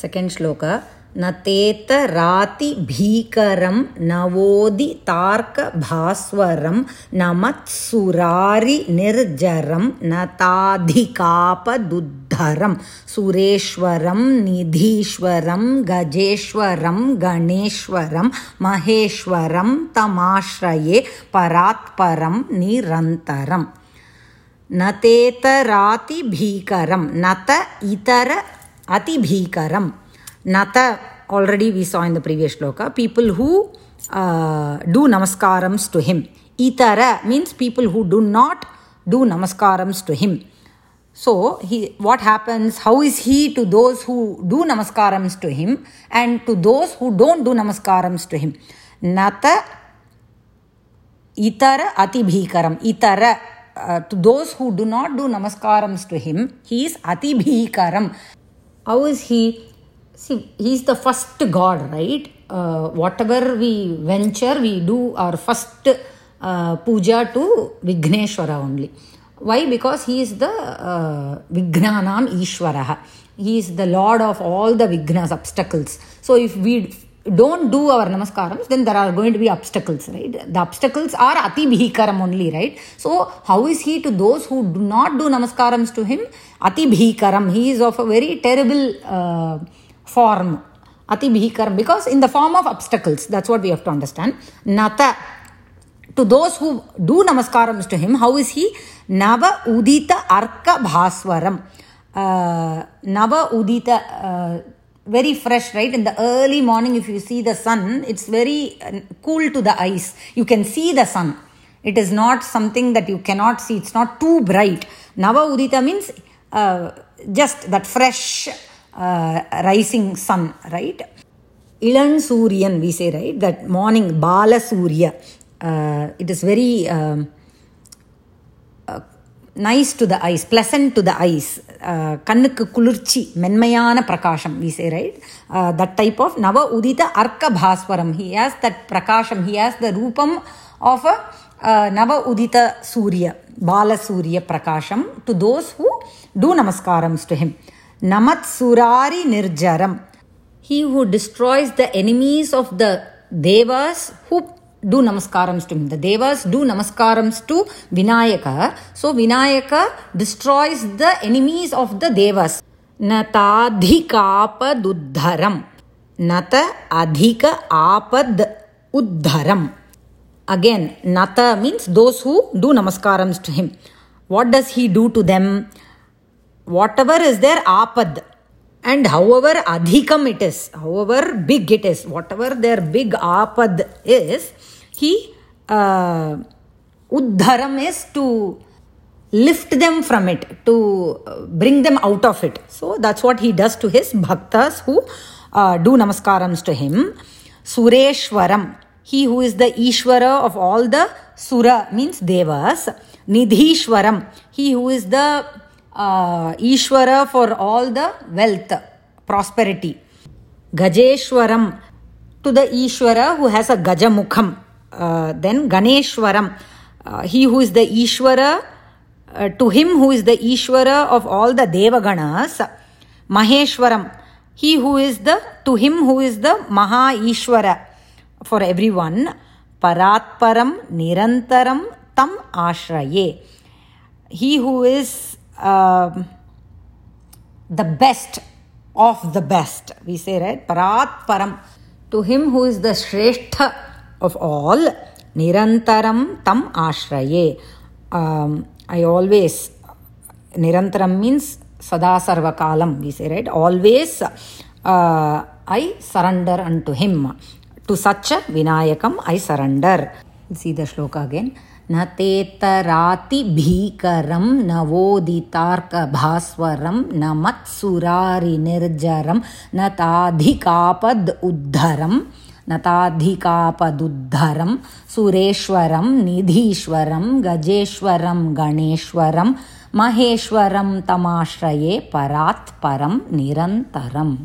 Second श्लोक न तेतरातिभीकरं नवोदितार्कभास्वरं न मत्सुरारिनिर्जरं न ताधिकापदुद्धरं सुरेश्वरं निधीश्वरं गजेश्वरं गणेश्वरं महेश्वरं तमाश्रये परात्परं निरन्तरम् न तेतरातिभीकरं न त इतर Ati atibhikaram. Nata, already we saw in the previous sloka. people who uh, do namaskarams to him. Itara means people who do not do namaskarams to him. So, he, what happens? How is he to those who do namaskarams to him and to those who don't do namaskarams to him? Nata itara ati atibhikaram. Itara, uh, to those who do not do namaskarams to him, he is ati atibhikaram. How is he? See, he's the first god, right? Uh, whatever we venture, we do our first uh, puja to Vigneshwara only. Why? Because he is the uh, Vignanam Ishwaraha. He is the lord of all the Vignas, obstacles. So if we don't do our namaskarams, then there are going to be obstacles, right? The obstacles are ati bhikaram only, right? So how is he to those who do not do namaskarams to him? Ati bhikaram. He is of a very terrible uh, form. Ati bhikaram. Because in the form of obstacles, that's what we have to understand. Nata. To those who do namaskarams to him, how is he? Nava udita arka bhaswaram. Uh, Nava udita. Uh, very fresh right? In the early morning if you see the sun it's very uh, cool to the eyes. You can see the sun. It is not something that you cannot see. It's not too bright. Nava udita means uh, just that fresh uh, rising sun right? Ilan suryan we say right? That morning bala surya. Uh, it is very um, uh, nice to the eyes pleasant to the eyes. கண்ணுக்கு குளிர்ச்சி மென்மையான பிரகாஷம் we say right that type of நவ உதித அர்க்க பாஸ்வரம். He has that பிரகாஷம் he has the ரூபம் of a நவ உதித சூரிய பாலசூரிய பிரகாஷம் டு தோஸ் ஹூ டூ நமஸ்காரம்ஸ் டு ஹிம் நமத் சுராரி நிர்ஜரம். He who destroys the enemies of the Dewas who do namaskarams to him. The devas do namaskārams to Vinayaka. So Vinayaka destroys the enemies of the devas. Nata Natadhikapaduddharam. Nata adhika apad uddharam. Again, Nata means those who do namaskārams to him. What does he do to them? Whatever is their apad. And however adhikam it is, however big it is, whatever their big apad is, he uh, uddharam is to lift them from it, to bring them out of it. So that's what he does to his bhaktas who uh, do namaskarams to him. Sureshwaram, he who is the Ishwara of all the Sura means Devas. Nidhishwaram, he who is the uh, Ishwara for all the wealth, prosperity. Gajeshwaram, to the Ishwara who has a Gajamukham. Uh, then Ganeshwaram, uh, he who is the Ishwara, uh, to him who is the Ishwara of all the Devaganas. Maheshwaram, he who is the, to him who is the Maha for everyone. Paratparam Nirantaram Tam Ashraye. He who is uh, the best of the best. We say, right? Parat Param. To him who is the Shrestha of all, Nirantaram Tam Ashraye. Um, I always, Nirantaram means Sada Sarvakalam, we say, right? Always uh, I surrender unto him. To such a Vinayakam I surrender. See the shloka again. न तेतरातिभीकरं नवोदितार्कभास्वरं न मत्सुरारिनिर्जरं न ताधिकापद् उद्धरं न ताधिकापदुद्धरं सुरेश्वरं निधीश्वरं गजेश्वरं गणेश्वरं महेश्वरं तमाश्रये परात् परं निरन्तरम्